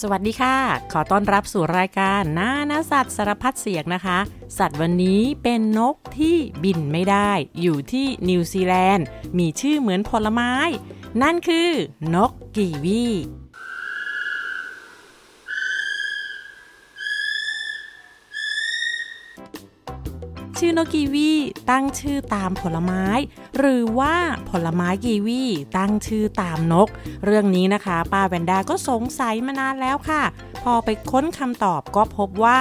สวัสดีค่ะ ขอต้อนรับสู่รายการนานาสัตว์สารพัดเสียงนะคะ สัตว์วันนี้เป็นนกที่บินไม่ได้ อยู่ที่นิวซีแลนด์ มีชื่อเหมือนผลไม้ นั่นคือนกกีวี ชื่อนกกีวีตั้งชื่อตามผลไม้ หรือว่าผลไม้กีวีตั้งชื่อตามนก เรื่องนี้นะคะ ป้าแวนด้าก็สงสัยมานานแล้วค่ะ พอไปค้นคำตอบก็พบว่า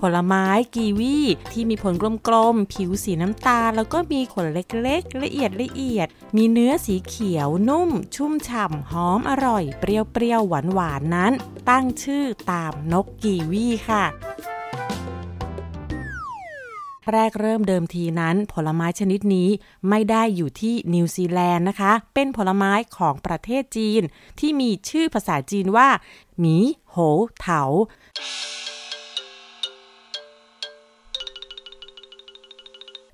ผลไม้กีวีที่มีผลกลมๆ ผิวสีน้ำตาล แล้วก็มีขนเล็กๆ ละเอียดละเอียด มีเนื้อสีเขียวนุ่ม ชุ่มฉ่ำหอมอร่อย เปรี้ยวๆ หวานๆ นั้น ตั้งชื่อตามนกกีวีค่ะ แรกเริ่มเดิมทีนั้น ผลไม้ชนิดนี้ไม่ได้อยู่ที่นิวซีแลนด์นะคะ เป็นผลไม้ของประเทศจีน ที่มีชื่อภาษาจีนว่า หมีโหเถา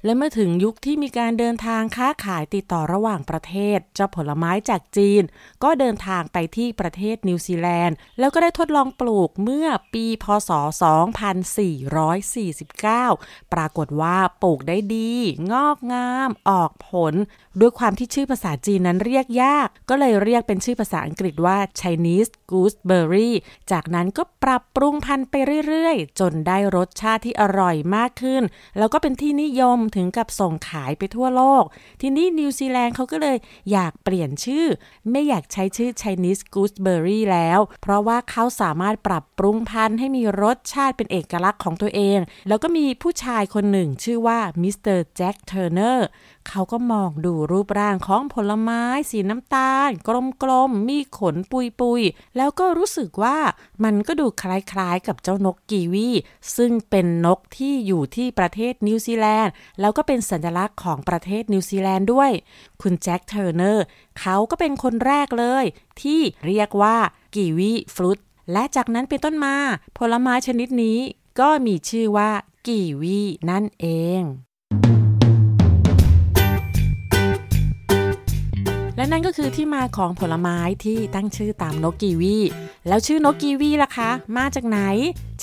และเมื่อถึงยุคที่มีการเดินทางค้าขายติดต่อระหว่างประเทศ เจ้าผลไม้จากจีน ก็เดินทางไปที่ประเทศนิวซีแลนด์ แล้วก็ได้ทดลองปลูกเมื่อปีพศ 2449 ปรากฏว่าปลูกได้ดี งอกงาม ออกผลด้วยความที่ชื่อภาษาจีนนั้นเรียกยาก ก็เลยเรียกเป็นชื่อภาษาอังกฤษว่า Chinese Gooseberry จากนั้นก็ปรับปรุงพันธุ์ไปเรื่อยๆ จนได้รสชาติที่อร่อยมากขึ้น แล้วก็เป็นที่นิยมถึงกับส่งขายไปทั่วโลก ทีนี้นิวซีแลนด์เขาก็เลยอยากเปลี่ยนชื่อ ไม่อยากใช้ชื่อ Chinese Gooseberry แล้ว เพราะว่าเขาสามารถปรับปรุงพันธุ์ให้มีรสชาติเป็นเอกลักษณ์ของตัวเอง แล้วก็มีผู้ชายคนหนึ่งชื่อว่ามิสเตอร์แจ็คเทอร์เนอร์เขาก็มองดูรูปร่างของผลไม้สีน้ำตาล กลมๆ มีขนปุยๆ แล้วก็รู้สึกว่ามันก็ดูคล้ายๆกับเจ้านกกีวี ซึ่งเป็นนกที่อยู่ที่ประเทศนิวซีแลนด์ แล้วก็เป็นสัญลักษณ์ของประเทศนิวซีแลนด์ด้วย คุณแจ็คเทอร์เนอร์เขาก็เป็นคนแรกเลย ที่เรียกว่า kiwi fruitและจากนั้นเป็นต้นมา ผลไม้ชนิดนี้ก็มีชื่อว่ากีวีนั่นเอง และนั่นก็คือที่มาของผลไม้ที่ตั้งชื่อตามนกกีวี แล้วชื่อนกกีวีล่ะคะ มาจากไหน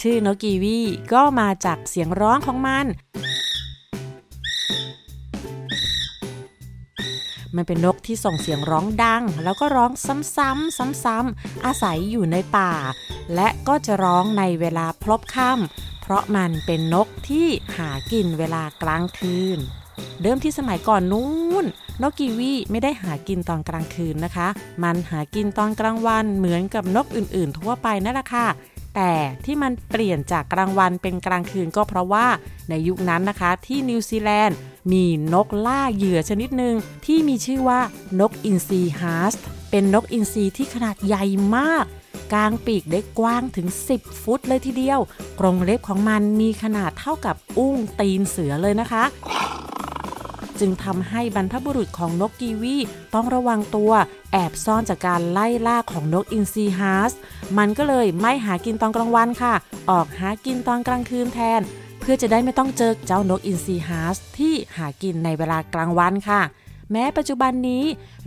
ชื่อนกกีวีก็มาจากเสียงร้องของมัน มันเป็นนกที่ส่งเสียงร้องดัง แล้วก็ร้องซ้ำๆซ้ำๆอาศัยอยู่ในป่า และก็จะร้องในเวลาพลบค่ำเพราะมันเป็นนกที่หากินเวลากลางคืน เดิมที่สมัยก่อนนู้นนกกีวีไม่ได้หากินตอนกลางคืนนะคะ มันหากินตอนกลางวันเหมือนกับนกอื่นๆ ทั่วไปนั่นแหละค่ะแต่ที่มันเปลี่ยนจากกลางวันเป็นกลางคืนก็เพราะว่าในยุคนั้นนะคะที่นิวซีแลนด์มีนกล่าเหยื่อชนิดหนึ่งที่มีชื่อว่านกอินทรีฮาร์สเป็นนกอินทรีที่ขนาดใหญ่มาก กางปีกได้กว้างถึง 10 ฟุตเลยทีเดียว กรงเล็บของมันมีขนาดเท่ากับอุ้งตีนเสือเลยนะคะ จึงทำให้บรรพบุรุษของนกกีวีต้องระวังตัว แอบซ่อนจากการไล่ล่าของนกอินทรีฮาร์สมันก็เลยไม่หากินตอนกลางวันค่ะ ออกหากินตอนกลางคืนแทน เพื่อจะได้ไม่ต้องเจอเจ้านกอินทรีฮาร์สที่หากินในเวลากลางวันค่ะแม้ปัจจุบันนี้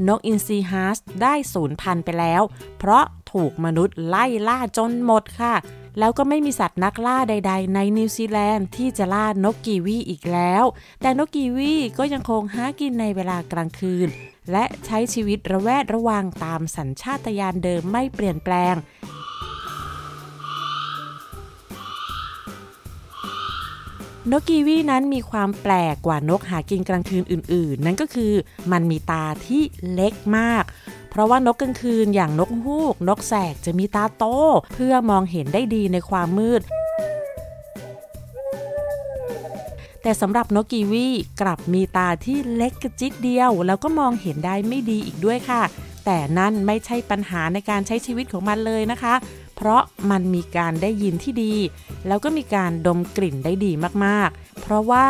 นกอินทรีฮาร์สได้สูญพันธุ์ไปแล้ว เพราะถูกมนุษย์ไล่ล่าจนหมดค่ะ แล้วก็ไม่มีสัตว์นักล่าใด ๆ ในนิวซีแลนด์ที่จะล่านกกีวีอีกแล้ว แต่นกกีวีก็ยังคงหากินในเวลากลางคืน และใช้ชีวิตระแวดระวังตามสัญชาตญาณเดิมไม่เปลี่ยนแปลง นกกีวีนั้นมีความแปลกกว่านกหากินกลางคืนอื่นๆ นั่นก็คือมันมีตาที่เล็กมาก เพราะว่านกกลางคืนอย่างนกฮูก นกแสกจะมีตาโต เพื่อมองเห็นได้ดีในความมืด แต่สำหรับนกกีวีกลับมีตาที่เล็กกระจิตเดียว แล้วก็มองเห็นได้ไม่ดีอีกด้วยค่ะ แต่นั่นไม่ใช่ปัญหาในการใช้ชีวิตของมันเลยนะคะ เพราะมันมีการได้ยินที่ดี แล้วก็มีการดมกลิ่นได้ดีมากๆ เพราะว่า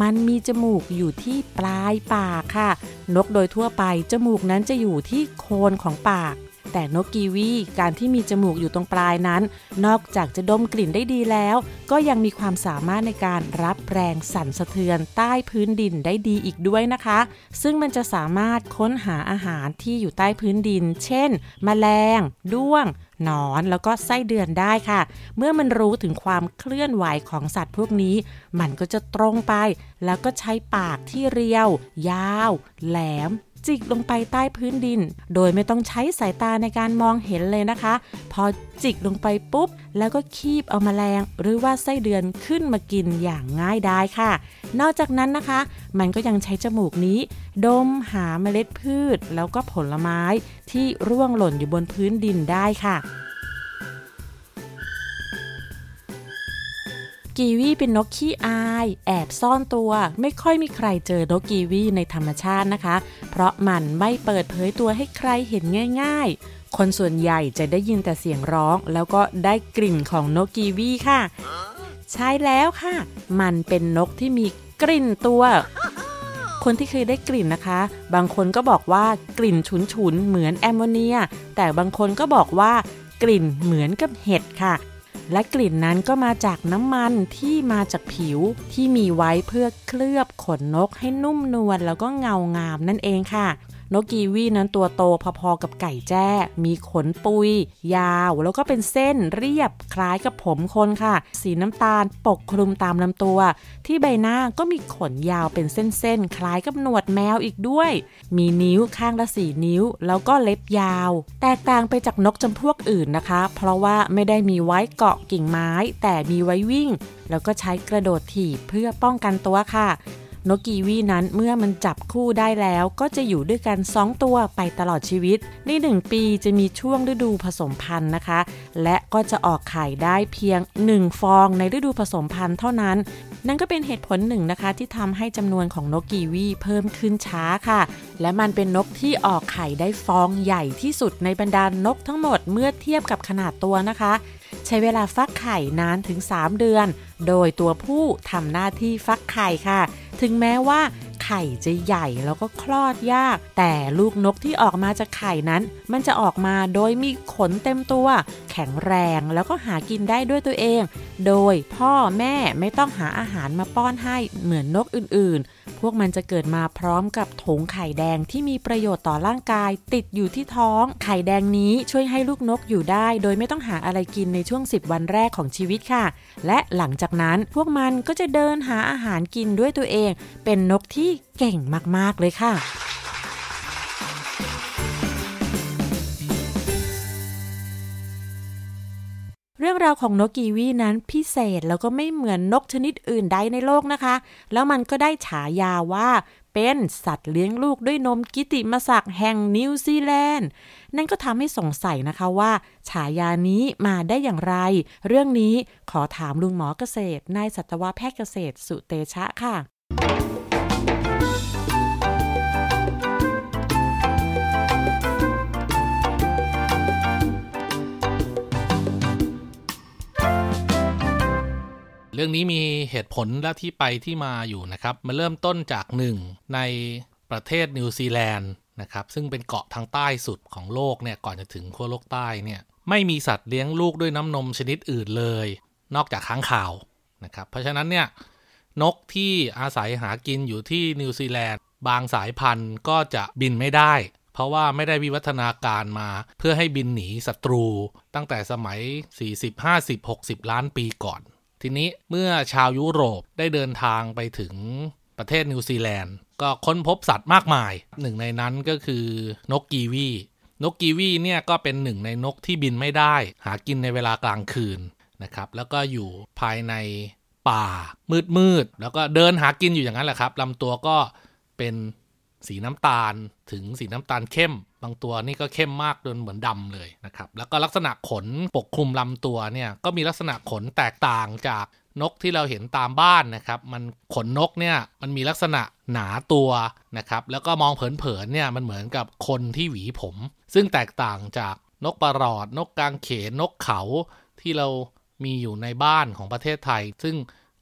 มันมีจมูกอยู่ที่ปลายปากค่ะ นกโดยทั่วไปจมูกนั้นจะอยู่ที่โคนของปาก แต่นกกีวีการที่มีจมูกอยู่ตรงปลายนั้น นอกจากจะดมกลิ่นได้ดีแล้ว ก็ยังมีความสามารถในการรับแรงสั่นสะเทือนใต้พื้นดินได้ดีอีกด้วยนะคะ ซึ่งมันจะสามารถค้นหาอาหารที่อยู่ใต้พื้นดิน เช่น แมลง ด้วงหนอนแล้วก็ไส้เดือนได้ค่ะ เมื่อมันรู้ถึงความเคลื่อนไหวของสัตว์พวกนี้ มันก็จะตรงไป แล้วก็ใช้ปากที่เรียว ยาว แหลม จิกลงไปใต้พื้นดิน โดยไม่ต้องใช้สายตาในการมองเห็นเลยนะคะ พอจิกลงไปปุ๊บ แล้วก็คีบเอามาแมลง หรือว่าไส้เดือนขึ้นมากินอย่างง่ายได้ค่ะ นอกจากนั้นนะคะ มันก็ยังใช้จมูกนี้ ดมหาเมล็ดพืช แล้วก็ผลไม้ที่ร่วงหล่นอยู่บนพื้นดินได้ค่ะ กีวีเป็นนกขี้อาย แอบซ่อนตัว ไม่ค่อยมีใครเจอนกกีวีในธรรมชาตินะคะ เพราะมันไม่เปิดเผยตัวให้ใครเห็นง่าย ๆคนส่วนใหญ่จะได้ยินแต่เสียงร้องแล้วก็ได้กลิ่นของนกกีวีค่ะ ใช่แล้วค่ะ มันเป็นนกที่มีกลิ่นตัว คนที่เคยได้กลิ่นนะคะ บางคนก็บอกว่ากลิ่นฉุนๆเหมือนแอมโมเนีย แต่บางคนก็บอกว่ากลิ่นเหมือนกับเห็ดค่ะ และกลิ่นนั้นก็มาจากน้ำมันที่มาจากผิวที่มีไว้เพื่อเคลือบขนนกให้นุ่มนวลแล้วก็เงางามนั่นเองค่ะ นกกีวีนั้นตัวโตพอๆกับไก่แจ้ มีขนปุย ยาว แล้วก็เป็นเส้นเรียบคล้ายกับผมคนค่ะ สีน้ำตาลปกคลุมตามลำตัว ที่ใบหน้าก็มีขนยาวเป็นเส้นๆ คล้ายกับหนวดแมวอีกด้วย มีนิ้วข้างละสี่นิ้ว แล้วก็เล็บยาว แตกต่างไปจากนกจำพวกอื่นนะคะ เพราะว่าไม่ได้มีไว้เกาะกิ่งไม้ แต่มีไว้วิ่ง แล้วก็ใช้กระโดดถีบเพื่อป้องกันตัวค่ะ นกกีวีนั้นเมื่อมันจับคู่ได้แล้วก็จะอยู่ด้วยกัน 2 ตัวไปตลอดชีวิต ใน 1 ปีจะมีช่วงฤดูผสมพันธุ์นะคะ และก็จะออกไข่ได้เพียง 1 ฟองในฤดูผสมพันธุ์เท่านั้น นั่นก็เป็นเหตุผลหนึ่งนะคะที่ทำให้จำนวนของนกกีวีเพิ่มขึ้นช้าค่ะ และมันเป็นนกที่ออกไข่ได้ฟองใหญ่ที่สุดในบรรดานกทั้งหมดเมื่อเทียบกับขนาดตัวนะคะใช้เวลาฟักไข่นานถึง 3 เดือน โดยตัวผู้ทำหน้าที่ฟักไข่ค่ะ ถึงแม้ว่าไข่จะใหญ่แล้วก็คลอดยาก แต่ลูกนกที่ออกมาจากไข่นั้น มันจะออกมาโดยมีขนเต็มตัว แข็งแรงแล้วก็หากินได้ด้วยตัวเองโดยพ่อแม่ไม่ต้องหาอาหารมาป้อนให้เหมือนนกอื่นๆ พวกมันจะเกิดมาพร้อมกับถุงไข่แดงที่มีประโยชน์ต่อร่างกาย ติดอยู่ที่ท้อง ไข่แดงนี้ช่วยให้ลูกนกอยู่ได้ โดยไม่ต้องหาอะไรกินในช่วง 10 วันแรกของชีวิตค่ะ และหลังจากนั้นพวกมันก็จะเดินหาอาหารกินด้วยตัวเอง เป็นนกที่เก่งมากๆเลยค่ะ รื่องราวของนกกีวีนั้นพิเศษแล้วก็ไม่เหมือนนกชนิดอื่นใดในโลกนะคะ แล้วมันก็ได้ฉายาว่าเป็นสัตว์เลี้ยงลูกด้วยนมกิติมศักดิ์แห่งนิวซีแลนด์ นั่นก็ทำให้สงสัยนะคะว่า ฉายานี้มาได้อย่างไร เรื่องนี้ขอถามลุงหมอเกษตรนายสัตวแพทย์เกษตรสุเตชะค่ะ เรื่องนี้มีเหตุผลและที่ไปที่มาอยู่นะครับมันเริ่มต้นจากหนึ่งในประเทศนิวซีแลนด์นะครับซึ่งเป็นเกาะทางใต้สุดของโลกเนี่ยก่อนจะถึงขั้วโลกใต้เนี่ยไม่มีสัตว์เลี้ยงลูกด้วยน้ำนมชนิดอื่นเลย นอกจากค้างคาวนะครับเพราะฉะนั้นเนี่ยนกที่อาศัยหากินอยู่ที่นิวซีแลนด์บางสายพันธุ์ก็จะบินไม่ได้ เพราะว่าไม่ได้วิวัฒนาการมา เพื่อให้บินหนีศัตรู ตั้งแต่สมัย 40 50 60 ล้านปีก่อน ทีนี้เมื่อชาวยุโรปได้เดินทางไปถึงประเทศนิวซีแลนด์ ก็ค้นพบสัตว์มากมาย หนึ่งในนั้นก็คือนกกีวีนกกีวีเนี่ยก็เป็นหนึ่งในนกที่บินไม่ได้ หากินในเวลากลางคืนนะครับ แล้วก็อยู่ภายในป่ามืดๆแล้วก็เดินหากินอยู่อย่างนั้นแหละครับลำตัวก็เป็นสีน้ำตาลถึงสีน้ำตาลเข้ม บางตัวนี่ก็เข้มมากจนเหมือนดำเลยนะครับ แล้วก็ลักษณะขนปกคลุมลำตัวเนี่ยก็มีลักษณะขนแตกต่างจากนกที่เราเห็นตามบ้านนะครับ มันขนนกเนี่ยมันมีลักษณะหนาตัวนะครับ แล้วก็มองเผินๆเนี่ยมันเหมือนกับคนที่หวีผม ซึ่งแตกต่างจากนกประหลอด นกกางเขนนกเขาที่เรามีอยู่ในบ้านของประเทศไทย ซึ่ง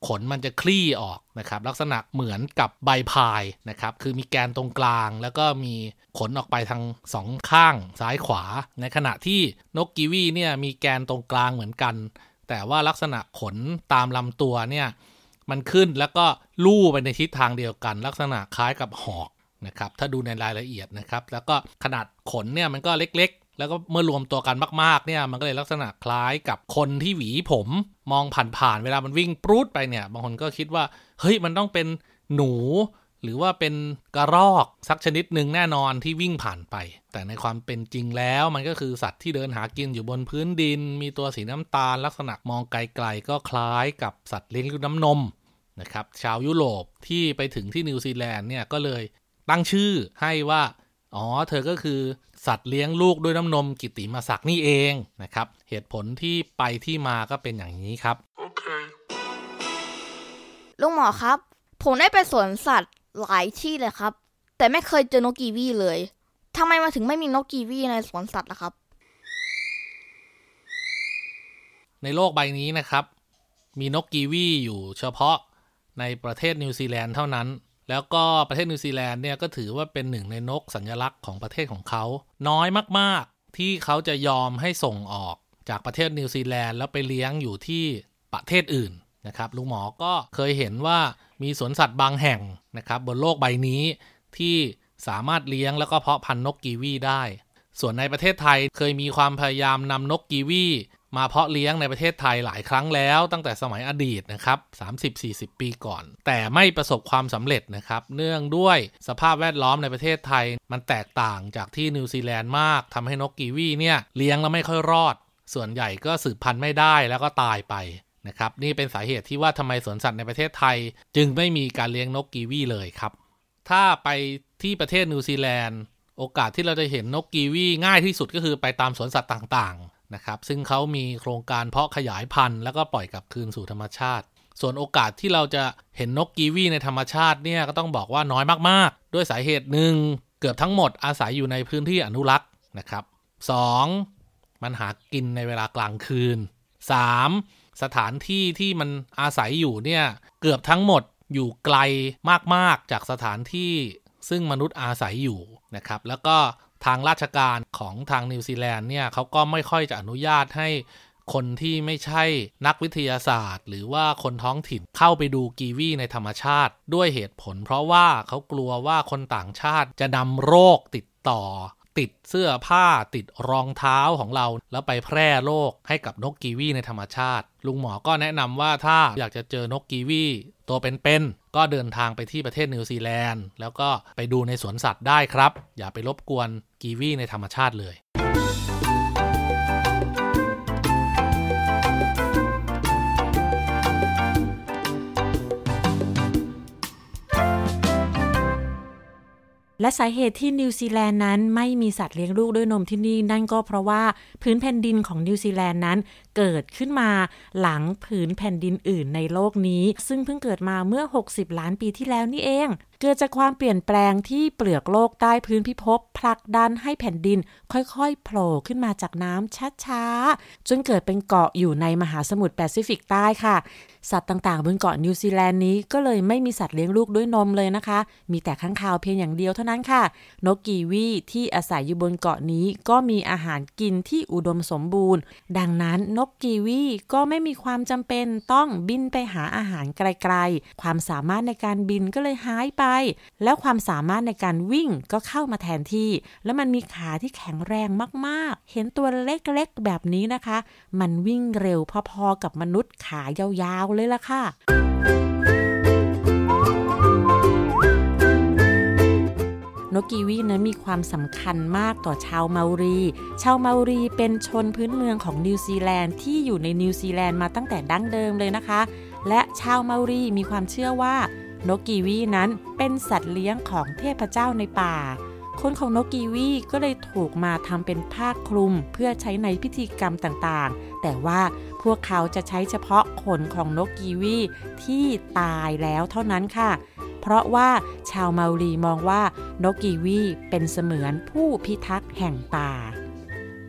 ขนมันจะคลี่ออกนะครับ ลักษณะเหมือนกับใบพายนะครับ คือมีแกนตรงกลาง แล้วก็มีขนออกไปทางสองข้างซ้ายขวา ในขณะที่นกกีวีเนี่ยมีแกนตรงกลางเหมือนกัน แต่ว่าลักษณะขนตามลำตัวเนี่ยมันขึ้นแล้วก็ลู่ไปในทิศทางเดียวกัน ลักษณะคล้ายกับหอกนะครับ ถ้าดูในรายละเอียดนะครับ แล้วก็ขนาดขนเนี่ยมันก็เล็ก แล้วก็เมื่อรวมตัวกันมาก ๆ เนี่ย มันก็เลยลักษณะคล้ายกับคนที่หวีผมมองผ่านๆเวลามันวิ่งปรูดไปเนี่ย บางคนก็คิดว่า เฮ้ยมันต้องเป็นหนู หรือว่าเป็นกระรอกสักชนิดหนึ่งแน่นอนที่วิ่งผ่านไป แต่ในความเป็นจริงแล้วมันก็คือสัตว์ที่เดินหากินอยู่บนพื้นดิน มีตัวสีน้ำตาล ลักษณะมองไกลๆก็คล้ายกับสัตว์เลี้ยงลูกน้ำนมนะครับชาวยุโรปที่ไปถึงที่นิวซีแลนด์เนี่ยก็เลยตั้งชื่อให้ว่า อ๋อ เธอก็คือสัตว์เลี้ยงลูกด้วยน้ำนมกิติมาศักดิ์นี่เองนะครับ เหตุผลที่ไปที่มาก็เป็นอย่างนี้ครับ โอเค ลุงหมอครับ ผมได้ไปสวนสัตว์หลายที่เลยครับ แต่ไม่เคยเจอนกกีวีเลยทำไมมาถึงไม่มีนกกีวีในสวนสัตว์ล่ะครับ ในโลกใบนี้นะครับ มีนกกีวีอยู่เฉพาะในประเทศนิวซีแลนด์เท่านั้น แล้วก็ประเทศนิวซีแลนด์เนี่ยก็ถือว่าเป็นหนึ่งในนกสัญลักษณ์ของประเทศของเขา น้อยมากๆ ที่เขาจะยอมให้ส่งออกจากประเทศนิวซีแลนด์แล้วไปเลี้ยงอยู่ที่ประเทศอื่นนะครับลุงหมอก็เคยเห็นว่ามีสวนสัตว์บางแห่งนะครับบนโลกใบนี้ที่สามารถเลี้ยงแล้วก็เพาะพันธุ์นกกีวีได้ ส่วนในประเทศไทยเคยมีความพยายามนำนกกีวี มาเพาะเลี้ยงในประเทศไทยหลายครั้งแล้วตั้งแต่สมัยอดีตนะครับ30-40 ปีก่อน แต่ไม่ประสบความสำเร็จนะครับ เนื่องด้วยสภาพแวดล้อมในประเทศไทย มันแตกต่างจากที่นิวซีแลนด์มากทำให้นกกีวีเนี่ยเลี้ยงแล้วไม่ค่อยรอด ส่วนใหญ่ก็สืบพันธุ์ไม่ได้แล้วก็ตายไปนะครับนี่เป็นสาเหตุที่ว่าทำไมสวนสัตว์ในประเทศไทย จึงไม่มีการเลี้ยงนกกีวีเลยครับ ถ้าไปที่ประเทศนิวซีแลนด์ โอกาสที่เราจะเห็นนกกีวีง่ายที่สุดก็คือไปตามสวนสัตว์ต่าง นะครับ ซึ่งเขามีโครงการเพาะขยายพันธุ์แล้วก็ปล่อยกลับคืนสู่ธรรมชาติ ส่วนโอกาสที่เราจะเห็นนกกีวีในธรรมชาติเนี่ยก็ต้องบอกว่าน้อยมากๆ ด้วยสาเหตุหนึ่งเกือบทั้งหมดอาศัยอยู่ในพื้นที่อนุรักษ์นะครับ 2. มันหากินในเวลากลางคืน 3. สถานที่ที่มันอาศัยอยู่เนี่ยเกือบทั้งหมดอยู่ไกลมากๆจากสถานที่ซึ่งมนุษย์อาศัยอยู่นะครับ แล้วก็ ทางราชการของทางนิวซีแลนด์เนี่ยเขาก็ไม่ค่อยจะอนุญาตให้คนที่ไม่ใช่นักวิทยาศาสตร์ หรือว่าคนท้องถิ่นเข้าไปดูกีวีในธรรมชาติ ด้วยเหตุผล เพราะว่าเขากลัวว่าคนต่างชาติจะนำโรคติดต่อ ติดเสื้อผ้าติดรองเท้าของเรา แล้วไปแพร่โรคให้กับนกกีวีในธรรมชาติ ลุงหมอก็แนะนำว่าถ้าอยากจะเจอนกกีวีตัวเป็นๆก็เดินทางไปที่ประเทศนิวซีแลนด์ แล้วก็ไปดูในสวนสัตว์ได้ครับ อย่าไปรบกวนกีวีในธรรมชาติเลย และสาเหตุที่นิวซีแลนด์นั้นไม่มีสัตว์เลี้ยงลูกด้วยนมที่นี่ นั่นก็เพราะว่าพื้นแผ่นดินของนิวซีแลนด์นั้นเกิดขึ้นมาหลังผืนแผ่นดินอื่นในโลกนี้ ซึ่งเพิ่งเกิดมาเมื่อ 60 ล้านปีที่แล้วนี่เอง เกิดจากความเปลี่ยนแปลงที่เปลือกโลกใต้พื้นพิภพผลักดันให้แผ่นดินค่อยๆโผล่ขึ้นมาจากน้ำช้าๆ จนเกิดเป็นเกาะอยู่ในมหาสมุทรแปซิฟิกใต้ค่ะ สัตว์ต่างๆ บนเกาะนิวซีแลนด์นี้ก็เลยไม่มีสัตว์เลี้ยงลูกด้วยนมเลยนะคะ มีแต่ข้างคาวเพียงอย่างเดียวเท่านั้นค่ะ นกกีวีที่อาศัยอยู่บนเกาะนี้ก็มีอาหารกินที่อุดมสมบูรณ์ ดังนั้นนกกีวีก็ไม่มีความจำเป็นต้องบินไปหาอาหารไกลๆ ความสามารถในการบินก็เลยหายไป แล้วความความสามารถในการวิ่งก็เข้ามาแทนที่ แล้วมันมีขาที่แข็งแรงมากๆ เห็นตัวเล็กๆแบบนี้นะคะ มันวิ่งเร็วพอๆกับมนุษย์ขายาวๆเลยล่ะค่ะ นกกีวีนั้นมีความสำคัญมากต่อชาวเมารี ชาวเมารีเป็นชนพื้นเมืองของนิวซีแลนด์ที่อยู่ในนิวซีแลนด์มาตั้งแต่ดั้งเดิมเลยนะคะ และชาวเมารีมีความเชื่อว่านกกีวีนั้นเป็นสัตว์เลี้ยงของเทพเจ้าในป่าขนของนกกีวีก็เลยถูกมาทำเป็นผ้าคลุมเพื่อใช้ในพิธีกรรมต่างๆ แต่ว่าพวกเขาจะใช้เฉพาะขนของนกกีวีที่ตายแล้วเท่านั้นค่ะ เพราะว่าชาวเมาลีมองว่านกกีวีเป็นเสมือนผู้พิทักษ์แห่งป่า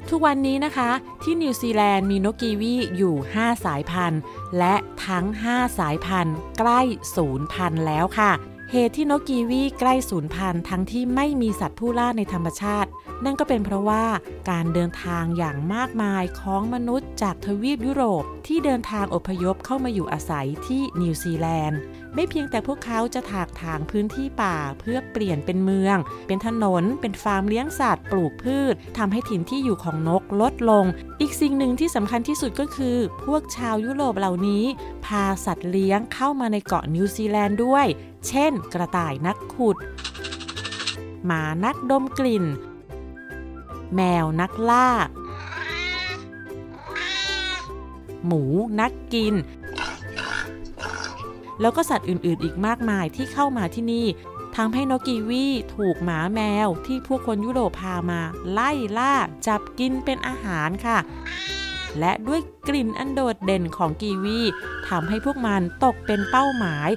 ทุกวันนี้นะคะ ที่นิวซีแลนด์มีนกกีวีอยู่ 5 สายพันธุ์ และทั้ง 5 สายพันธุ์ ใกล้ศูนย์พันธุ์แล้วค่ะเหตุที่นกกีวีใกล้สูญพันธุ์ทั้งที่ไม่มีสัตว์ผู้ล่าในธรรมชาติ นั่นก็เป็นเพราะว่าการเดินทางอย่างมากมายของมนุษย์จากทวีปยุโรปที่เดินทางอพยพเข้ามาอยู่อาศัยที่นิวซีแลนด์ ไม่เพียงแต่พวกเขาจะถากถางพื้นที่ป่าเพื่อเปลี่ยนเป็นเมือง เป็นถนน เป็นฟาร์มเลี้ยงสัตว์ปลูกพืชทำให้ถิ่นที่อยู่ของนกลดลง อีกสิ่งหนึ่งที่สำคัญที่สุดก็คือ พวกชาวยุโรปเหล่านี้ พาสัตว์เลี้ยงเข้ามาในเกาะนิวซีแลนด์ด้วย เช่น กระต่ายนักขุด หมานักดมกลิ่น แมวนักล่า หมูนักกิน แล้วก็สัตว์อื่นๆ อีกมากมายที่เข้ามาที่นี่ทำให้นกกีวีถูกหมาแมวที่พวกคนยุโรปพามา ไล่ล่าจับกินเป็นอาหารค่ะ และด้วยกลิ่นอันโดดเด่นของกีวีทำให้พวกมันตกเป็นเป้าหมาย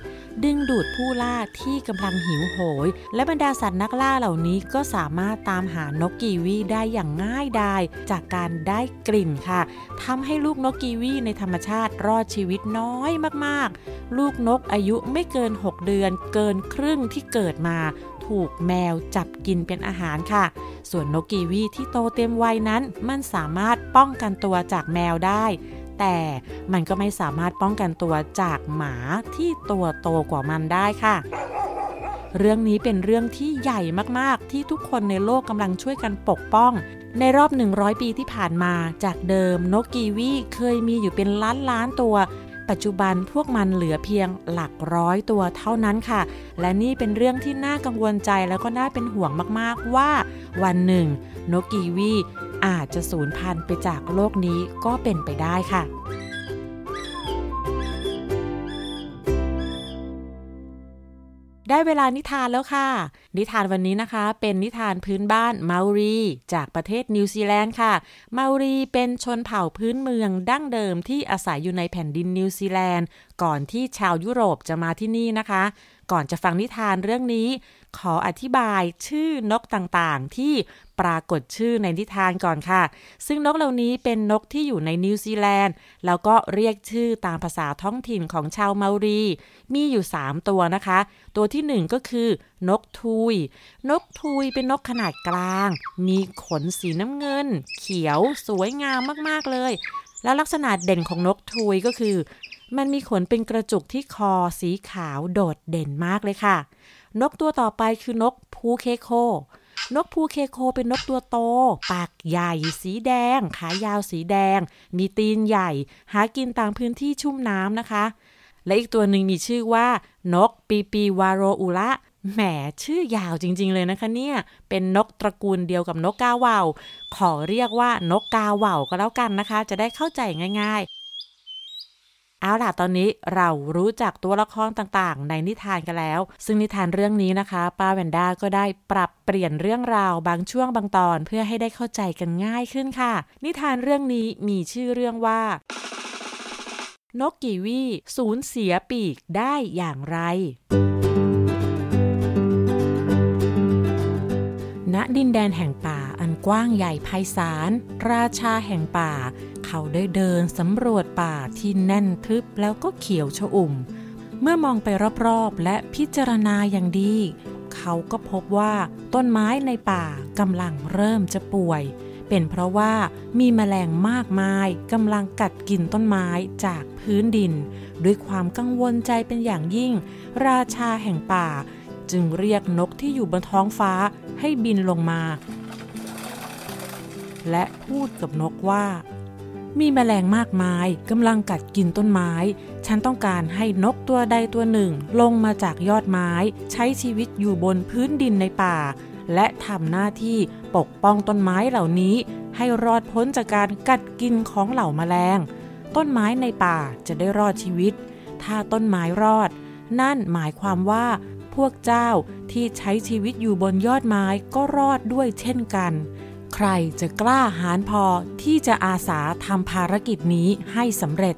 ดึงดูดผู้ล่าที่กำลังหิวโหย และบรรดาสัตว์นักล่าเหล่านี้ก็สามารถตามหานกกีวีได้อย่างง่ายดายจากการได้กลิ่นค่ะทำให้ลูกนกกีวีในธรรมชาติรอดชีวิตน้อยมากๆ ลูกนกอายุไม่เกิน 6 เดือน เกินครึ่งที่เกิดมา ถูกแมวจับกินเป็นอาหารค่ะ ส่วนนกกีวีที่โตเต็มวัยนั้น มันสามารถป้องกันตัวจากแมวได้ แต่มันก็ไม่สามารถป้องกันตัวจากหมาที่ตัวโตกว่ามันได้ค่ะ เรื่องนี้เป็นเรื่องที่ใหญ่มากๆ ที่ทุกคนในโลกกำลังช่วยกันปกป้อง ในรอบ 100 ปีที่ผ่านมาจากเดิมนกกีวีเคยมีอยู่เป็นล้านล้านตัว ปัจจุบันพวกมันเหลือเพียงหลักร้อยตัวเท่านั้นค่ะ และนี่เป็นเรื่องที่น่ากังวลใจแล้วก็น่าเป็นห่วงมากๆว่าวันหนึ่ง นกกีวีอาจจะสูญพันธุ์ไปจากโลกนี้ก็เป็นไปได้ค่ะ ได้เวลานิทานแล้วค่ะ นิทานวันนี้นะคะ เป็นนิทานพื้นบ้านเมารี จากประเทศนิวซีแลนด์ค่ะ เมารีเป็นชนเผ่าพื้นเมืองดั้งเดิมที่อาศัยอยู่ในแผ่นดินนิวซีแลนด์ ก่อนที่ชาวยุโรปจะมาที่นี่นะคะ ก่อนจะฟังนิทานเรื่องนี้ ขออธิบายชื่อนกต่างๆ ที่ปรากฏชื่อในนิทานก่อนค่ะ ซึ่งนกเหล่านี้เป็นนกที่อยู่ในนิวซีแลนด์ แล้วก็เรียกชื่อตามภาษาท้องถิ่นของชาวเมารี มีอยู่ 3 ตัวนะคะ ตัวที่ 1 ก็คือนกทุย นกทุยเป็นนกขนาดกลาง มีขนสีน้ำเงิน เขียวสวยงามมากๆเลย แล้วลักษณะเด่นของนกทุยก็คือ มันมีขนเป็นกระจุกที่คอสีขาวโดดเด่นมากเลยค่ะ นกตัวต่อไปคือนกพูเคโคนกพูเคโคเป็นนกตัวโต ปากใหญ่ สีแดง ขายาวสีแดง มีตีนใหญ่ หากินตามพื้นที่ชุ่มน้ำนะคะ และอีกตัวหนึ่งมีชื่อว่า นกปีปีวาโรอุระแหมชื่อยาวจริง ๆ เลยนะคะเนี่ย เป็นนกตระกูลเดียวกับนกกาว่าวขอเรียกว่านกกาว่าวก็แล้วกันนะคะ จะได้เข้าใจง่าย เอาล่ะตอนนี้เรารู้จักตัวละครต่างๆ ในนิทานกันแล้ว ซึ่งนิทานเรื่องนี้นะคะ ป้าแวนด้าก็ได้ปรับเปลี่ยนเรื่องราวบางช่วงบางตอนเพื่อให้ได้เข้าใจกันง่ายขึ้นค่ะ นิทานเรื่องนี้มีชื่อเรื่องว่านกกีวีสูญเสียปีกได้อย่างไร ณ ดินแดนแห่งป่า อันกว้างใหญ่ไพศาล ราชาแห่งป่า เขาได้เดินสำรวจป่าที่แน่นทึบแล้วก็เขียวชอุ่ม เมื่อมองไปรอบๆ และพิจารณาอย่างดี เขาก็พบว่าต้นไม้ในป่ากำลังเริ่มจะป่วย เป็นเพราะว่ามีแมลงมากมายกำลังกัดกินต้นไม้จากพื้นดิน ด้วยความกังวลใจเป็นอย่างยิ่ง ราชาแห่งป่าจึงเรียกนกที่อยู่บนท้องฟ้าให้บินลงมา และพูดกับนกว่า มีแมลงมากมายกำลังกัดกินต้นไม้ ฉันต้องการให้นกตัวใดตัวหนึ่ง ลงมาจากยอดไม้ ใช้ชีวิตอยู่บนพื้นดินในป่า และทำหน้าที่ปกป้องต้นไม้เหล่านี้ ให้รอดพ้นจากการกัดกินของเหล่าแมลง ต้นไม้ในป่าจะได้รอดชีวิต ถ้าต้นไม้รอด นั่นหมายความว่าพวกเจ้าที่ใช้ชีวิตอยู่บนยอดไม้ก็รอดด้วยเช่นกัน ใครจะกล้าหาญพอที่จะอาสาทำภารกิจนี้ให้สำเร็จ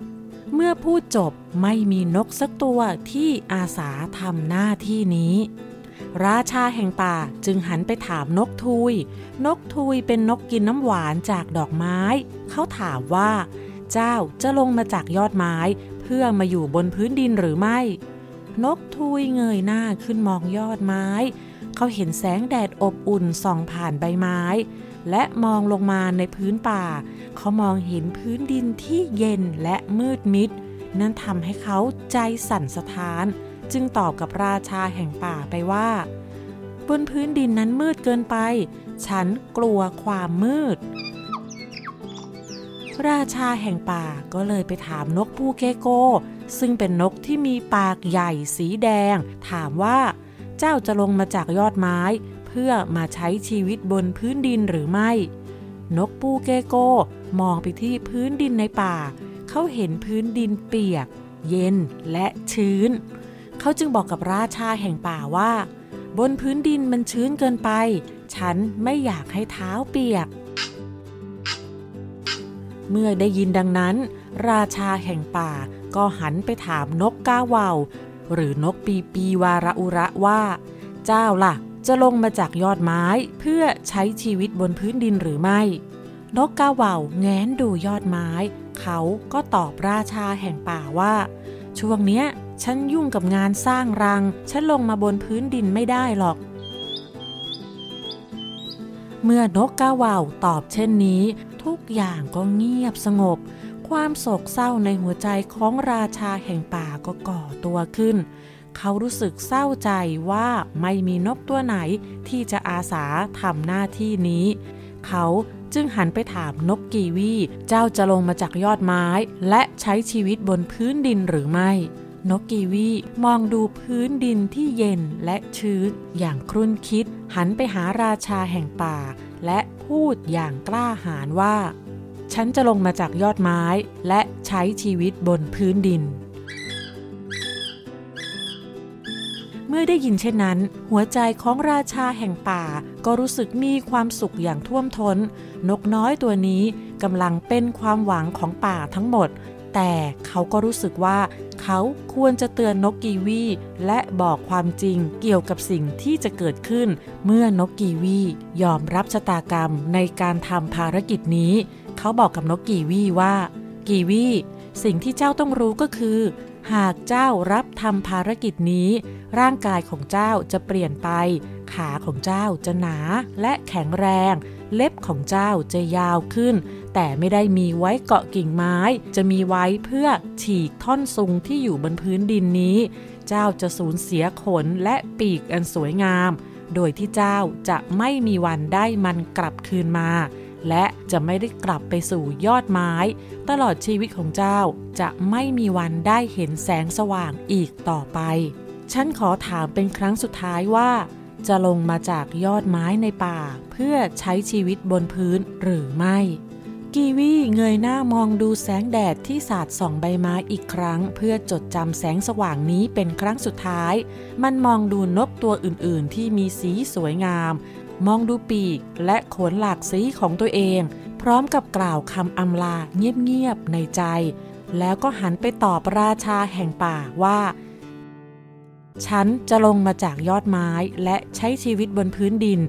เมื่อพูดจบไม่มีนกสักตัวที่อาสาทำหน้าที่นี้ ราชาแห่งป่าจึงหันไปถามนกทุย นกทุยเป็นนกกินน้ำหวานจากดอกไม้ เขาถามว่า เจ้าจะลงมาจากยอดไม้เพื่อมาอยู่บนพื้นดินหรือไม่ นกทุยเงยหน้าขึ้นมองยอดไม้ เขาเห็นแสงแดดอบอุ่นส่องผ่านใบไม้ และมองลงมาในพื้นป่า เขามองเห็นพื้นดินที่เย็นและมืดมิด นั่นทำให้เขาใจสั่นสะท้าน จึงตอบกับราชาแห่งป่าไปว่า บนพื้นดินนั้นมืดเกินไป ฉันกลัวความมืด ราชาแห่งป่าก็เลยไปถามนกปูเกโก ซึ่งเป็นนกที่มีปากใหญ่สีแดง ถามว่า เจ้าจะลงมาจากยอดไม้ เพื่อมาใช้ชีวิตบนพื้นดินหรือไม่ นกปูเกโกมองไปที่พื้นดินในป่า เขาเห็นพื้นดินเปียก เย็นและชื้น เขาจึงบอกกับราชาแห่งป่าว่า บนพื้นดินมันชื้นเกินไป ฉันไม่อยากให้เท้าเปียก เมื่อได้ยินดังนั้น ราชาแห่งป่าก็หันไปถามนกกาเวาว หรือนกปีปีวาระอุระว่า เจ้าล่ะ จะลงมาจากยอดไม้เพื่อใช้ชีวิตบนพื้นดินหรือไม่ นกกาเว่าแง้นดูยอดไม้ เขาก็ตอบราชาแห่งป่าว่า ช่วงเนี้ย ฉันยุ่งกับงานสร้างรัง ฉันลงมาบนพื้นดินไม่ได้หรอกเมื่อนกกาว่าวตอบเช่นนี้ ทุกอย่างก็เงียบสงบ ความโศกเศร้าในหัวใจของราชาแห่งป่าก็ก่อตัวขึ้น เขารู้สึกเศร้าใจว่าไม่มีนกตัวไหนที่จะอาสาทำหน้าที่นี้ เขาจึงหันไปถามนกกีวี เจ้าจะลงมาจากยอดไม้ และใช้ชีวิตบนพื้นดินหรือไม่ นกกีวีมองดูพื้นดินที่เย็นและชื้นอย่างครุ่นคิด หันไปหาราชาแห่งป่า และพูดอย่างกล้าหาญว่า ฉันจะลงมาจากยอดไม้และใช้ชีวิตบนพื้นดิน เมื่อได้ยินเช่นนั้น หัวใจของราชาแห่งป่าก็รู้สึกมีความสุขอย่างท่วมทน้น นกน้อยตัวนี้กำลังเป็นความหวังของป่าทั้งหมด แต่เขาก็รู้สึกว่า เขาควรจะเตือนนกกีวี และบอกความจริงเกี่ยวกับสิ่งที่จะเกิดขึ้น เมื่อนกกีวียอมรับชะตากรรมในการทำภารกิจนี้ เขาบอกกับนกกีวีว่า กีวีสิ่งที่เจ้าต้องรู้ก็คือ หากเจ้ารับทำภารกิจนี้ ร่างกายของเจ้าจะเปลี่ยนไป ขาของเจ้าจะหนาและแข็งแรง เล็บของเจ้าจะยาวขึ้น แต่ไม่ได้มีไว้เกาะกิ่งไม้ จะมีไว้เพื่อฉีกท่อนซุงที่อยู่บนพื้นดินนี้ เจ้าจะสูญเสียขนและปีกอันสวยงาม โดยที่เจ้าจะไม่มีวันได้มันกลับคืนมา และจะไม่ได้กลับไปสู่ยอดไม้ ตลอดชีวิตของเจ้าจะไม่มีวันได้เห็นแสงสว่างอีกต่อไป ฉันขอถามเป็นครั้งสุดท้ายว่า จะลงมาจากยอดไม้ในป่า เพื่อใช้ชีวิตบนพื้นหรือไม่ กีวีเงยหน้ามองดูแสงแดดที่สาดส่องใบไม้อีกครั้ง เพื่อจดจำแสงสว่างนี้เป็นครั้งสุดท้าย มันมองดูนกตัวอื่นๆ ที่มีสีสวยงาม มองดูปีกและขนหลากสีของตัวเอง พร้อมกับกล่าวคำอำลาเงียบๆในใจ แล้วก็หันไปตอบราชาแห่งป่าว่า ฉันจะลงมาจากยอดไม้และใช้ชีวิตบนพื้นดิน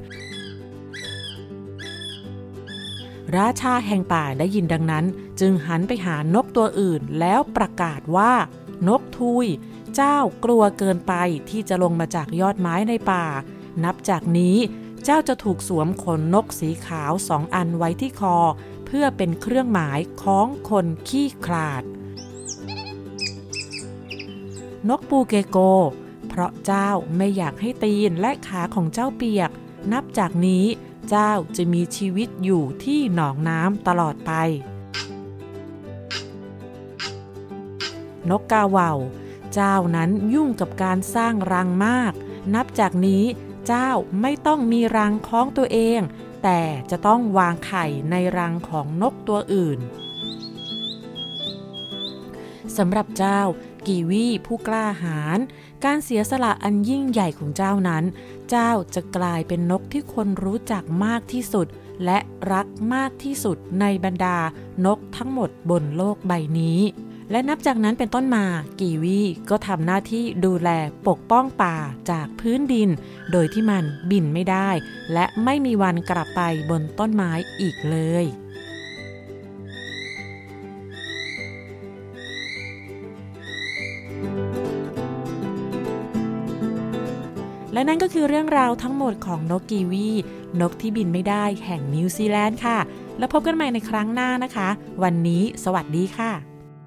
ราชาแห่งป่าได้ยินดังนั้น จึงหันไปหานกตัวอื่นแล้วประกาศว่า นกทุย เจ้ากลัวเกินไปที่จะลงมาจากยอดไม้ในป่า นับจากนี้ เจ้าจะถูกสวมขนนกสีขาวสองอันไว้ที่คอ เพื่อเป็นเครื่องหมายของคนขี้ขลาด นกปูเกโก เพราะเจ้าไม่อยากให้ตีนและขาของเจ้าเปียก นับจากนี้เจ้าจะมีชีวิตอยู่ที่หนองน้ำตลอดไป นกกาว่าวเจ้านั้นยุ่งกับการสร้างรังมาก นับจากนี้ เจ้าไม่ต้องมีรังของตัวเอง แต่จะต้องวางไข่ในรังของนกตัวอื่นสำหรับเจ้ากีวีผู้กล้าหาญการเสียสละอันยิ่งใหญ่ของเจ้านั้น เจ้าจะกลายเป็นนกที่คนรู้จักมากที่สุด และรักมากที่สุดในบรรดานกทั้งหมดบนโลกใบนี้ และนับจากนั้นเป็นต้นมากีวีก็ทำหน้าที่ดูแลปกป้องป่าจากพื้นดิน โดยที่มันบินไม่ได้ และไม่มีวันกลับไปบนต้นไม้อีกเลยและนั่นก็คือเรื่องราวทั้งหมดของนกกีวี นกที่บินไม่ได้แห่งนิวซีแลนด์ค่ะ แล้วพบกันใหม่ในครั้งหน้านะคะ วันนี้สวัสดีค่ะ